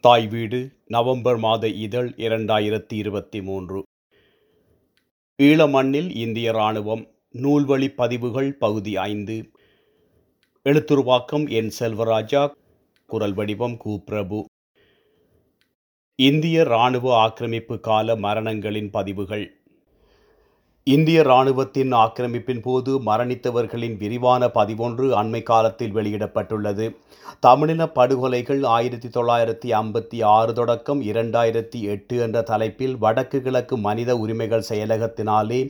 தாய் வீடு நவம்பர் மாத இதழ் இரண்டாயிரத்தி இருபத்தி மூன்று. ஈழமண்ணில் இந்திய இராணுவம் நூல்வழி பதிவுகள் பகுதி ஐந்து. எழுத்துருவாக்கம் என் செல்வராஜா குரல் வடிவம் கு. பிரபு. இந்திய இராணுவ ஆக்கிரமிப்பு கால மரணங்களின் பதிவுகள். இந்திய இராணுவத்தின் ஆக்கிரமிப்பின் போது மரணித்தவர்களின் விரிவான பதிவொன்று அண்மை காலத்தில் வெளியிடப்பட்டுள்ளது. தமிழின படுகொலைகள் ஆயிரத்தி தொள்ளாயிரத்தி ஐம்பத்தி ஆறு தொடக்கம் இரண்டாயிரத்தி எட்டு என்ற தலைப்பில் வடக்கு கிழக்கு மனித உரிமைகள் செயலகத்தினாலே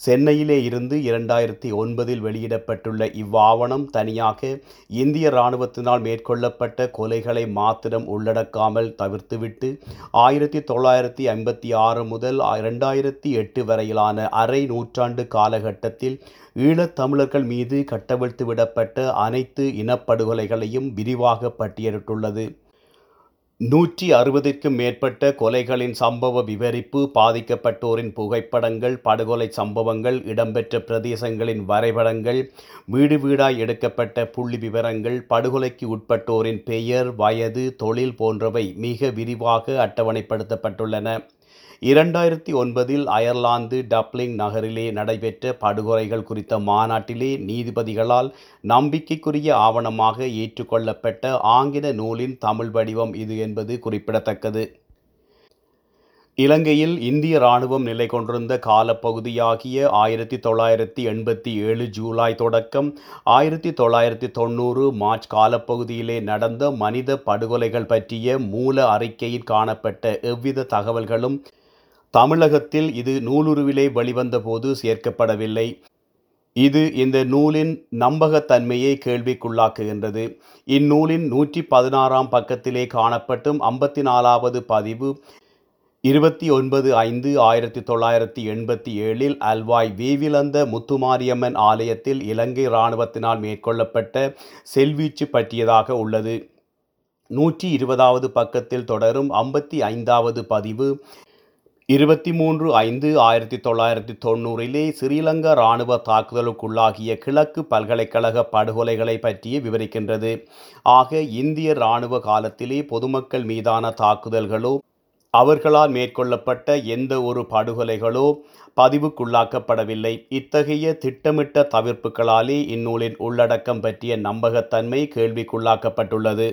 சென்னையிலே இருந்து இரண்டாயிரத்தி ஒன்பதில் வெளியிடப்பட்டுள்ள இவ்வாவணம் தனியாக இந்திய இராணுவத்தினால் மேற்கொள்ளப்பட்ட கொலைகளை மாத்திரம் உள்ளடக்காமல் தவிர்த்துவிட்டு ஆயிரத்தி தொள்ளாயிரத்தி ஐம்பத்தி ஆறு முதல் இரண்டாயிரத்தி எட்டு வரையிலான அரை நூற்றாண்டு காலகட்டத்தில் ஈழத்தமிழர்கள் மீது கட்டவிழ்த்து விடப்பட்ட அனைத்து இனப்படுகொலைகளையும் விரிவாக பட்டியலிட்டுள்ளது. நூற்றி அறுபதிற்கும் மேற்பட்ட கொலைகளின் சம்பவ விவரிப்பு பாதிக்கப்பட்டோரின் புகைப்படங்கள் படுகொலை சம்பவங்கள் இடம்பெற்ற பிரதேசங்களின் வரைபடங்கள் வீடு வீடாய் எடுக்கப்பட்ட புள்ளி விவரங்கள் படுகொலைக்கு உட்பட்டோரின் பெயர் வயது தொழில் போன்றவை மிக விரிவாக அட்டவணைப்படுத்தப்பட்டுள்ளன. இரண்டாயிரத்தி ஒன்பதில் அயர்லாந்து டப்ளிங் நகரிலே நடைபெற்ற படுகொலைகள் குறித்த மாநாட்டிலே நீதிபதிகளால் நம்பிக்கைக்குரிய ஆவணமாக ஏற்றுக்கொள்ளப்பட்ட ஆங்கில நூலின் தமிழ் வடிவம் இது என்பது குறிப்பிடத்தக்கது. இலங்கையில் இந்திய இராணுவம் நிலை கொண்டிருந்த காலப்பகுதியாகிய ஆயிரத்தி தொள்ளாயிரத்தி எண்பத்தி ஏழு ஜூலை தொடக்கம் ஆயிரத்தி தொள்ளாயிரத்தி தொண்ணூறு மார்ச் காலப்பகுதியிலே நடந்த மனித படுகொலைகள் பற்றிய மூல அறிக்கையில் காணப்பட்ட எவ்வித தகவல்களும் தமிழகத்தில் இது நூலுருவிலே வெளிவந்தபோது சேர்க்கப்படவில்லை. இது இந்த நூலின் நம்பகத்தன்மையை கேள்விக்குள்ளாக்குகின்றது. இந்நூலின் நூற்றி பதினாறாம் பக்கத்திலே காணப்பட்டும் ஐம்பத்தி நாலாவது பதிவு இருபத்தி ஒன்பது ஐந்து ஆயிரத்தி தொள்ளாயிரத்தி எண்பத்தி ஏழில் அல்வாய் வீவிலந்த முத்துமாரியம்மன் ஆலயத்தில் இலங்கை இராணுவத்தினால் மேற்கொள்ளப்பட்ட செல்வீச்சு பற்றியதாக உள்ளது. நூற்றி இருபதாவது பக்கத்தில் தொடரும் ஐம்பத்தி ஐந்தாவது பதிவு இருபத்தி மூன்று ஐந்து ஆயிரத்தி தொள்ளாயிரத்தி தொண்ணூறிலே ஸ்ரீலங்கா இராணுவ தாக்குதலுக்குள்ளாகிய கிழக்கு பல்கலைக்கழக படுகொலைகளை பற்றிய விவரிக்கின்றது. ஆக இந்திய இராணுவ காலத்திலே பொதுமக்கள் மீதான தாக்குதல்களோ அவர்களால் மேற்கொள்ளப்பட்ட எந்த ஒரு படுகொலைகளோ பதிவுக்குள்ளாக்கப்படவில்லை. இத்தகைய திட்டமிட்ட தவிர்ப்புகளாலே இந்நூலின் உள்ளடக்கம் பற்றிய நம்பகத்தன்மை கேள்விக்குள்ளாக்கப்பட்டுள்ளது.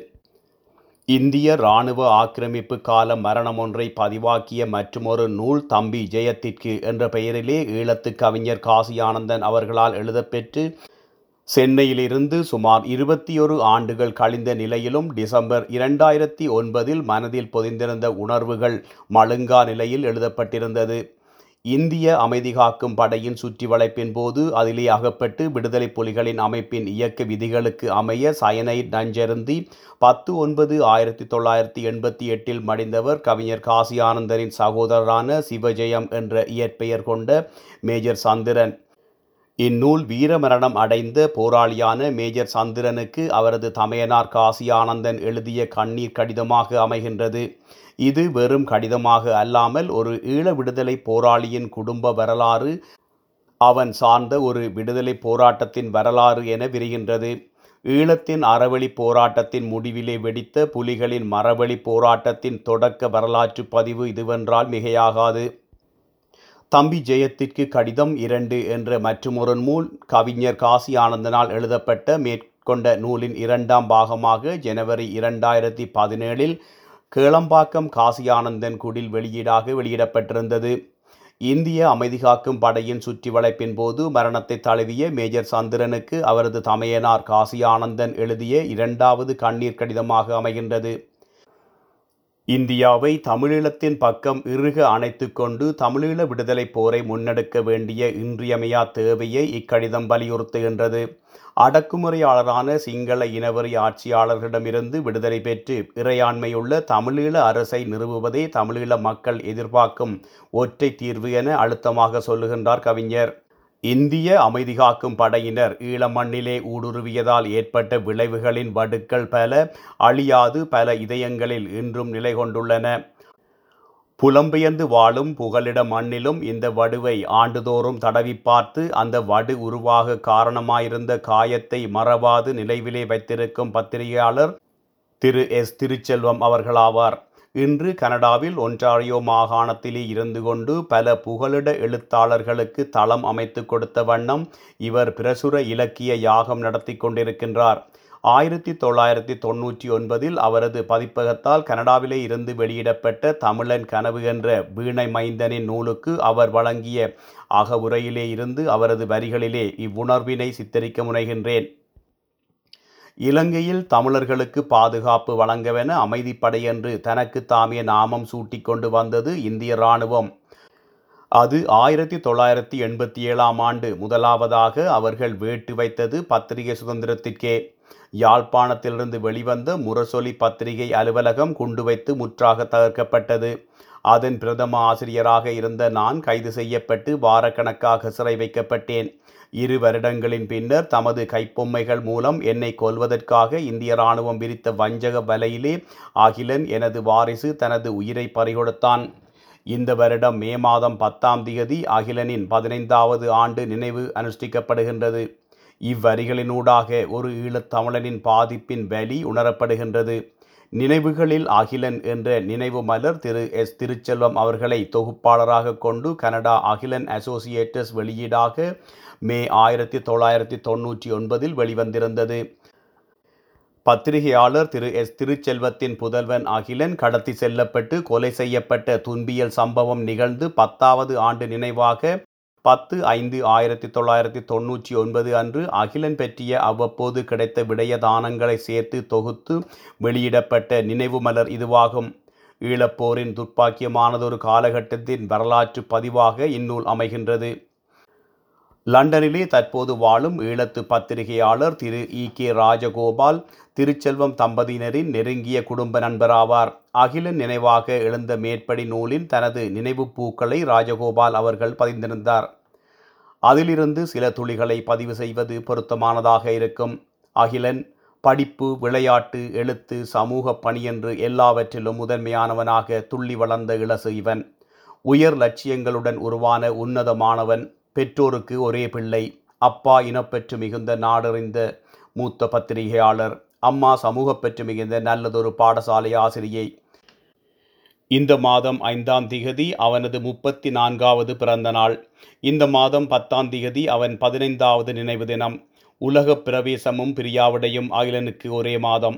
இந்திய இராணுவ ஆக்கிரமிப்பு கால மரணம் ஒன்றை பதிவாக்கிய மற்றுமொரு நூல் தம்பி ஜெயத்திற்கு என்ற பெயரிலே ஈழத்து கவிஞர் காசி ஆனந்தன் அவர்களால் எழுதப்பெற்று சென்னையிலிருந்து சுமார் இருபத்தி ஒரு ஆண்டுகள் கழிந்த நிலையிலும் டிசம்பர் இரண்டாயிரத்தி ஒன்பதில் மனதில் பொதிந்திருந்த உணர்வுகள் மழுங்கா நிலையில் எழுதப்பட்டிருந்தது. இந்திய அமைதி காக்கும் படையின் சுற்றி வளைப்பின் போது அதிலே அகப்பட்டு விடுதலை புலிகளின் அமைப்பின் இயக்க விதிகளுக்கு அமைய சயனைட் நஞ்சருந்தி பத்து ஒன்பது ஆயிரத்தி தொள்ளாயிரத்தி எண்பத்தி எட்டில் மடிந்தவர் கவிஞர் காசி ஆனந்தரின் சகோதரரான சிவஜெயம் என்ற இயற்பெயர் கொண்ட மேஜர் சந்திரன். இந்நூல் வீரமரணம் அடைந்த போராளியான மேஜர் சந்திரனுக்கு அவரது தமையனார் காசி ஆனந்தன் எழுதிய கண்ணீர் கடிதமாக அமைகின்றது. இது வெறும் கடிதமாக அல்லாமல் ஒரு ஈழ விடுதலை போராளியின் குடும்ப வரலாறு அவன் சார்ந்த ஒரு விடுதலை போராட்டத்தின் வரலாறு என விரிகின்றது. ஈழத்தின் அறவழி போராட்டத்தின் முடிவிலே வெடித்த புலிகளின் மரவழி போராட்டத்தின் தொடக்க வரலாற்று பதிவு இதுவென்றால் மிகையாகாது. தம்பி ஜெயத்திற்கு கடிதம் இரண்டு என்ற மற்றொரு நூல் கவிஞர் காசி ஆனந்தனால் எழுதப்பட்ட மேற்கொண்ட நூலின் இரண்டாம் பாகமாக ஜனவரி இரண்டாயிரத்தி பதினேழில் கேளம்பாக்கம் காசி ஆனந்தன் குடில் வெளியீடாக வெளியிடப்பட்டிருந்தது. இந்திய அமைதி காக்கும் படையின் சுற்றி வளைப்பின் போது மரணத்தை தழுவிய மேஜர் சந்திரனுக்கு அவரது தமையனார் காசியானந்தன் எழுதிய இரண்டாவது கண்ணீர் கடிதமாக அமைகின்றது. இந்தியாவை தமிழீழத்தின் பக்கம் இறுக அணைத்து கொண்டு தமிழீழ விடுதலை போரை முன்னெடுக்க வேண்டிய இன்றியமையா தேவையை இக்கடிதம் வலியுறுத்துகின்றது. அடக்குமுறையாளரான சிங்கள இனவரி ஆட்சியாளர்களிடமிருந்து விடுதலை பெற்று இறையாண்மையுள்ள தமிழீழ அரசை நிறுவுவதே தமிழீழ மக்கள் எதிர்பார்க்கும் ஒற்றை தீர்வு என அழுத்தமாக சொல்லுகின்றார் கவிஞர். இந்திய அமைதி காக்கும் படையினர் ஈழமண்ணிலே ஊடுருவியதால் ஏற்பட்ட விளைவுகளின் வடுக்கள் பல அழியாது பல இதயங்களில் இன்றும் நிலை கொண்டுள்ளன. புலம்பெயர்ந்து வாழும் புகலிட மண்ணிலும் இந்த வடுவை ஆண்டுதோறும் தடவி பார்த்து அந்த வடு உருவாக காரணமாயிருந்த காயத்தை மறவாது நினைவிலே வைத்திருக்கும் பத்திரிகையாளர் திரு. எஸ். திருச்செல்வம் அவர்களாவார். இன்று கனடாவில் ஒன்றாரியோ மாகாணத்திலே இருந்து கொண்டு பல புகலிட எழுத்தாளர்களுக்கு தளம் அமைத்து கொடுத்த வண்ணம் இவர் பிரசுர இலக்கிய யாகம் நடத்தி கொண்டிருக்கின்றார். ஆயிரத்தி தொள்ளாயிரத்தி தொண்ணூற்றி ஒன்பதில் அவரது பதிப்பகத்தால் கனடாவிலே இருந்து வெளியிடப்பட்ட தமிழன் கனவு என்ற வீணை மைந்தனின் நூலுக்கு அவர் வழங்கிய அகவுரையிலே இருந்து அவரது வரிகளிலே இவ்வுணர்வினை சித்தரிக்க முனைகின்றேன். இலங்கையில் தமிழர்களுக்கு பாதுகாப்பு வழங்கவென அமைதிப்படை என்று தனக்கு தாமே நாமம் சூட்டிக்கொண்டு வந்தது இந்திய இராணுவம். அது ஆயிரத்தி தொள்ளாயிரத்தி எண்பத்தி ஏழாம் ஆண்டு முதலாவதாக அவர்கள் வேட்டு வைத்தது பத்திரிகை சுதந்திரத்திற்கே. யாழ்ப்பாணத்திலிருந்து வெளிவந்த முரசொலி பத்திரிகை அலுவலகம் குண்டு வைத்து முற்றாக தகர்க்கப்பட்டது. அதன் பிரதம ஆசிரியராக இருந்த நான் கைது செய்யப்பட்டு வாரக்கணக்காக சிறை வைக்கப்பட்டேன். இரு வருடங்களின் பின்னர் தமது கைப்பொம்மைகள் மூலம் என்னை கொல்வதற்காக இந்திய இராணுவம் விரித்த வஞ்சக வலையிலே அகிலன் எனது வாரிசு தனது உயிரை பறிகொடுத்தான். இந்த வருடம் மே மாதம் பத்தாம் திகதி அகிலனின் பதினைந்தாவது ஆண்டு நினைவு அனுஷ்டிக்கப்படுகின்றது. இவ்வரிகளினூடாக ஒரு ஈழத்தமிழனின் பாதிப்பின் வலி உணரப்படுகின்றது. நினைவுகளில் அகிலன் என்ற நினைவு மலர் திரு எஸ் திருச்செல்வம் அவர்களை தொகுப்பாளராக கொண்டு கனடா அகிலன் அசோசியேட்டர்ஸ் வெளியீடாக மே ஆயிரத்தி தொள்ளாயிரத்தி தொண்ணூற்றி ஒன்பதில் வெளிவந்திருந்தது. பத்திரிகையாளர் திரு எஸ் திருச்செல்வத்தின் புதல்வன் அகிலன் கடத்தி செல்லப்பட்டு கொலை செய்யப்பட்ட துன்பியல் சம்பவம் நிகழ்ந்து பத்தாவது ஆண்டு நினைவாக பத்து ஐந்து ஆயிரத்தி தொள்ளாயிரத்தி தொண்ணூற்றி ஒன்பது அன்று அகிலன் பற்றிய அவ்வப்போது கிடைத்த விடயதானங்களை சேர்த்து தொகுத்து வெளியிடப்பட்ட நினைவு மலர் இதுவாகும். ஈழப்போரின் துர்ப்பாக்கியமானதொரு காலகட்டத்தின் வரலாற்று பதிவாக இந்நூல் அமைகின்றது. லண்டனிலே தற்போது வாழும் ஈழத்து பத்திரிகையாளர் திரு இ கே ராஜகோபால் திருச்செல்வம் தம்பதியினரின் நெருங்கிய குடும்ப நண்பராவார். அகிலன் நினைவாக எழுந்த மேற்படி நூலின் தனது நினைவு பூக்களை ராஜகோபால் அவர்கள் பதிந்திருந்தார். அதிலிருந்து சில துளிகளை பதிவு செய்வது பொருத்தமானதாக இருக்கும். அகிலன் படிப்பு விளையாட்டு எழுத்து சமூக பணி என்று எல்லாவற்றிலும் முதன்மையானவனாக துள்ளி வளர்ந்த இளசு இவன் உயர் லட்சியங்களுடன் உருவான உன்னதமானவன். பெற்றோருக்கு ஒரே பிள்ளை அப்பா இனப்பெற்று மிகுந்த நாடறிந்த மூத்த பத்திரிகையாளர் அம்மா சமூகப்பெற்று மிகுந்த நல்லதொரு பாடசாலை ஆசிரியை. இந்த மாதம் ஐந்தாம் திகதி அவனது முப்பத்தி நான்காவது பிறந்த நாள். இந்த மாதம் பத்தாம் திகதி அவன் பதினைந்தாவது நினைவு தினம். உலக பிரவேசமும் பிரியாவிடையும் அகிலனுக்கு ஒரே மாதம்.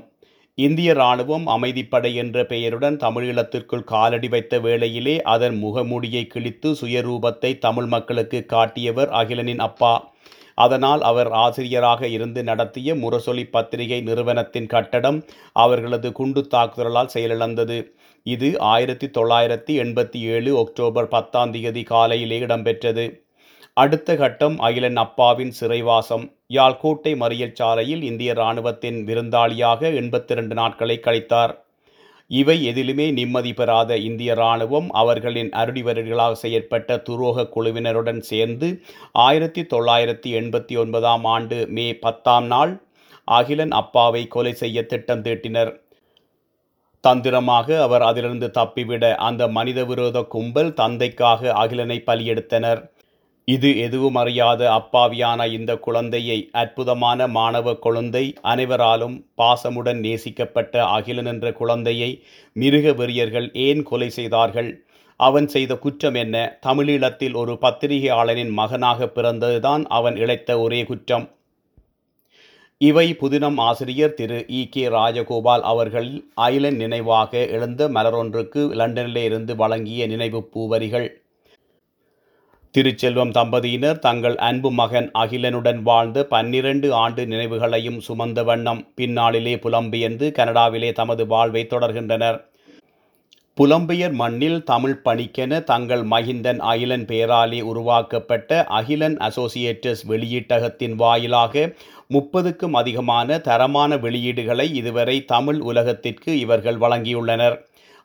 இந்திய இராணுவம் அமைதிப்படை என்ற பெயருடன் தமிழீழத்திற்குள் காலடி வைத்த வேளையிலே அதன் முகமூடியை கிழித்து சுயரூபத்தை தமிழ் மக்களுக்கு காட்டியவர் அகிலனின் அப்பா. அதனால் அவர் ஆசிரியராக இருந்து நடத்திய முரசொலி பத்திரிகை நிறுவனத்தின் கட்டடம் அவர்களது குண்டு தாக்குதலால் செயலிழந்தது. இது ஆயிரத்தி தொள்ளாயிரத்தி எண்பத்தி ஏழு அக்டோபர் பத்தாம் தேதி காலையிலே இடம்பெற்றது. அடுத்த கட்டம் அகிலன் அப்பாவின் சிறைவாசம். யாழ்கோட்டை மறியல் சாலையில் இந்திய இராணுவத்தின் விருந்தாளியாக எண்பத்தி ரெண்டு நாட்களை கழித்தார். இவை எதிலுமே நிம்மதி பெறாத இந்திய இராணுவம் அவர்களின் அருடிவரர்களாக செயற்பட்ட துரோக குழுவினருடன் சேர்ந்து ஆயிரத்தி தொள்ளாயிரத்தி எண்பத்தி ஒன்பதாம் ஆண்டு மே பத்தாம் நாள் அகிலன் அப்பாவை கொலை செய்ய திட்டம் தீட்டினர். தந்திரமாக அவர் அதிலிருந்து தப்பிவிட அந்த மனித விரோத கும்பல் தந்தைக்காக அகிலனை பலியெடுத்தனர். இது எதுவும் அறியாத அப்பாவியான இந்த குழந்தையை அற்புதமான மாணவ குழந்தை அனைவராலும் பாசமுடன் நேசிக்கப்பட்ட அகிலன் என்ற குழந்தையை மிருக வெறியர்கள் ஏன் கொலை செய்தார்கள்? அவன் செய்த குற்றம் என்ன? தமிழீழத்தில் ஒரு பத்திரிகையாளனின் மகனாக பிறந்ததுதான் அவன் இழைத்த ஒரே குற்றம். இவை புதினம் ஆசிரியர் திரு இ. கே. ராஜகோபால் அவர்கள் ஐலன் நினைவாக எழுந்த மலரொன்றுக்கு லண்டனிலே இருந்து வழங்கிய நினைவு பூவரிகள். திருச்செல்வம் தம்பதியினர் தங்கள் அன்பு மகன் அகிலனுடன் வாழ்ந்த பன்னிரண்டு ஆண்டு நினைவுகளையும் சுமந்த வண்ணம் பின்னாளிலே புலம்பெயர்ந்து கனடாவிலே தமது வாழ்வை தொடர்கின்றனர். புலம்பெயர் மண்ணில் தமிழ் பணிக்கென தங்கள் மகிந்தன் அகிலன் பெயராலே உருவாக்கப்பட்ட அகிலன் அசோசியேட்டர்ஸ் வெளியீட்டகத்தின் வாயிலாக முப்பதுக்கும் அதிகமான தரமான வெளியீடுகளை இதுவரை தமிழ் உலகத்திற்கு இவர்கள் வழங்கியுள்ளனர்.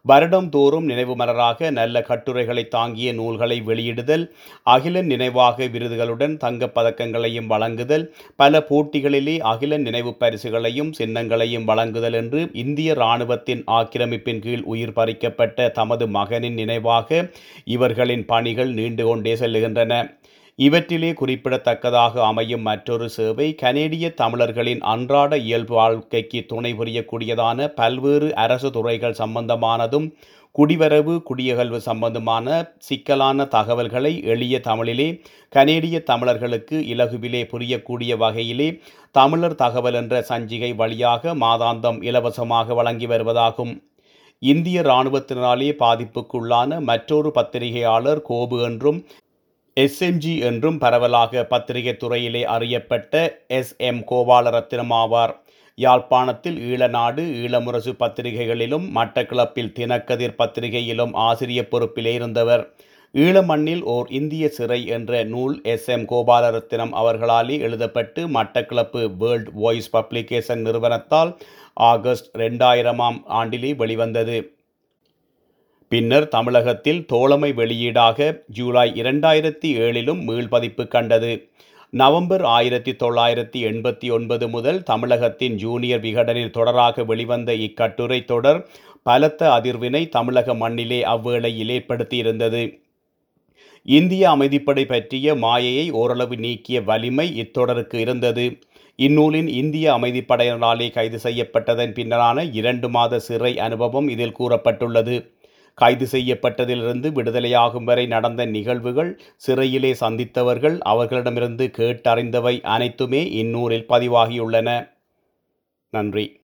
வருடந்தோறும் நினைவு மலராக நல்ல கட்டுரைகளை தாங்கிய நூல்களை வெளியிடுதல் அகிலன் நினைவாக விருதுகளுடன் தங்கப் பதக்கங்களையும் வழங்குதல் பல போட்டிகளிலே அகிலன் நினைவு பரிசுகளையும் சின்னங்களையும் வழங்குதல் என்று இந்திய இராணுவத்தின் ஆக்கிரமிப்பின் கீழ் உயிர் பறிக்கப்பட்ட தமது மகனின் நினைவாக இவர்களின் பணிகள் நீண்டு கொண்டே செல்லுகின்றன. இவற்றிலே குறிப்பிடத்தக்கதாக அமையும் மற்றொரு சேவை கனேடிய தமிழர்களின் அன்றாட இயல்பு வாழ்க்கைக்கு துணை புரியக்கூடியதான பல்வேறு அரசு துறைகள் சம்பந்தமானதும் குடிவரவு குடியகல்வு சம்பந்தமான சிக்கலான தகவல்களை எளிய தமிழிலே கனேடிய தமிழர்களுக்கு இலகுவிலே புரியக்கூடிய வகையிலே தமிழர் தகவல் என்ற சஞ்சிகை வழியாக மாதாந்தம் இலவசமாக வழங்கி வருவதாகும். இந்திய இராணுவத்தினாலே பாதிப்புக்குள்ளான மற்றொரு பத்திரிகையாளர் கோபு என்றும் எஸ்எம்ஜி என்றும் பரவலாக பத்திரிகை துறையிலே அறியப்பட்ட எஸ் எம் கோபாலரத்தினம் ஆவார். யாழ்ப்பாணத்தில் ஈழநாடு ஈழமுரசு பத்திரிகைகளிலும் மட்டக்கிளப்பில் தினக்கதிர் பத்திரிகையிலும் ஆசிரிய பொறுப்பிலே இருந்தவர். ஈழமண்ணில் ஓர் இந்திய சிறை என்ற நூல் எஸ் எம் கோபாலரத்தினம் அவர்களாலே எழுதப்பட்டு மட்டக்கிளப்பு வேர்ல்ட் வாய்ஸ் பப்ளிகேஷன் நிறுவனத்தால் ஆகஸ்ட் ரெண்டாயிரமாம் ஆண்டிலே வெளிவந்தது. பின்னர் தமிழகத்தில் தோழமை வெளியீடாக ஜூலை இரண்டாயிரத்தி ஏழிலும் மீள்பதிப்பு கண்டது. நவம்பர் ஆயிரத்தி தொள்ளாயிரத்தி எண்பத்தி ஒன்பது முதல் தமிழகத்தின் ஜூனியர் விகடனில் தொடராக வெளிவந்த இக்கட்டுரை தொடர் பலத்த அதிர்வினை தமிழக மண்ணிலே அவ்வேளையில் ஏற்படுத்தியிருந்தது. இந்திய அமைதிப்படை பற்றிய மாயையை ஓரளவு நீக்கிய வலிமை இத்தொடருக்கு இருந்தது. இந்நூலின் இந்திய அமைதிப்படையினராலே கைது செய்யப்பட்டதன் பின்னரான இரண்டு மாத சிறை அனுபவம் இதில் கூறப்பட்டுள்ளது. கைது செய்யப்பட்டதிலிருந்து விடுதலையாகும் வரை நடந்த நிகழ்வுகள் சிறையிலே சந்தித்தவர்கள் அவர்களிடமிருந்து கேட்டறிந்தவை அனைத்துமே இந்நூலில் பதிவாகியுள்ளன. நன்றி.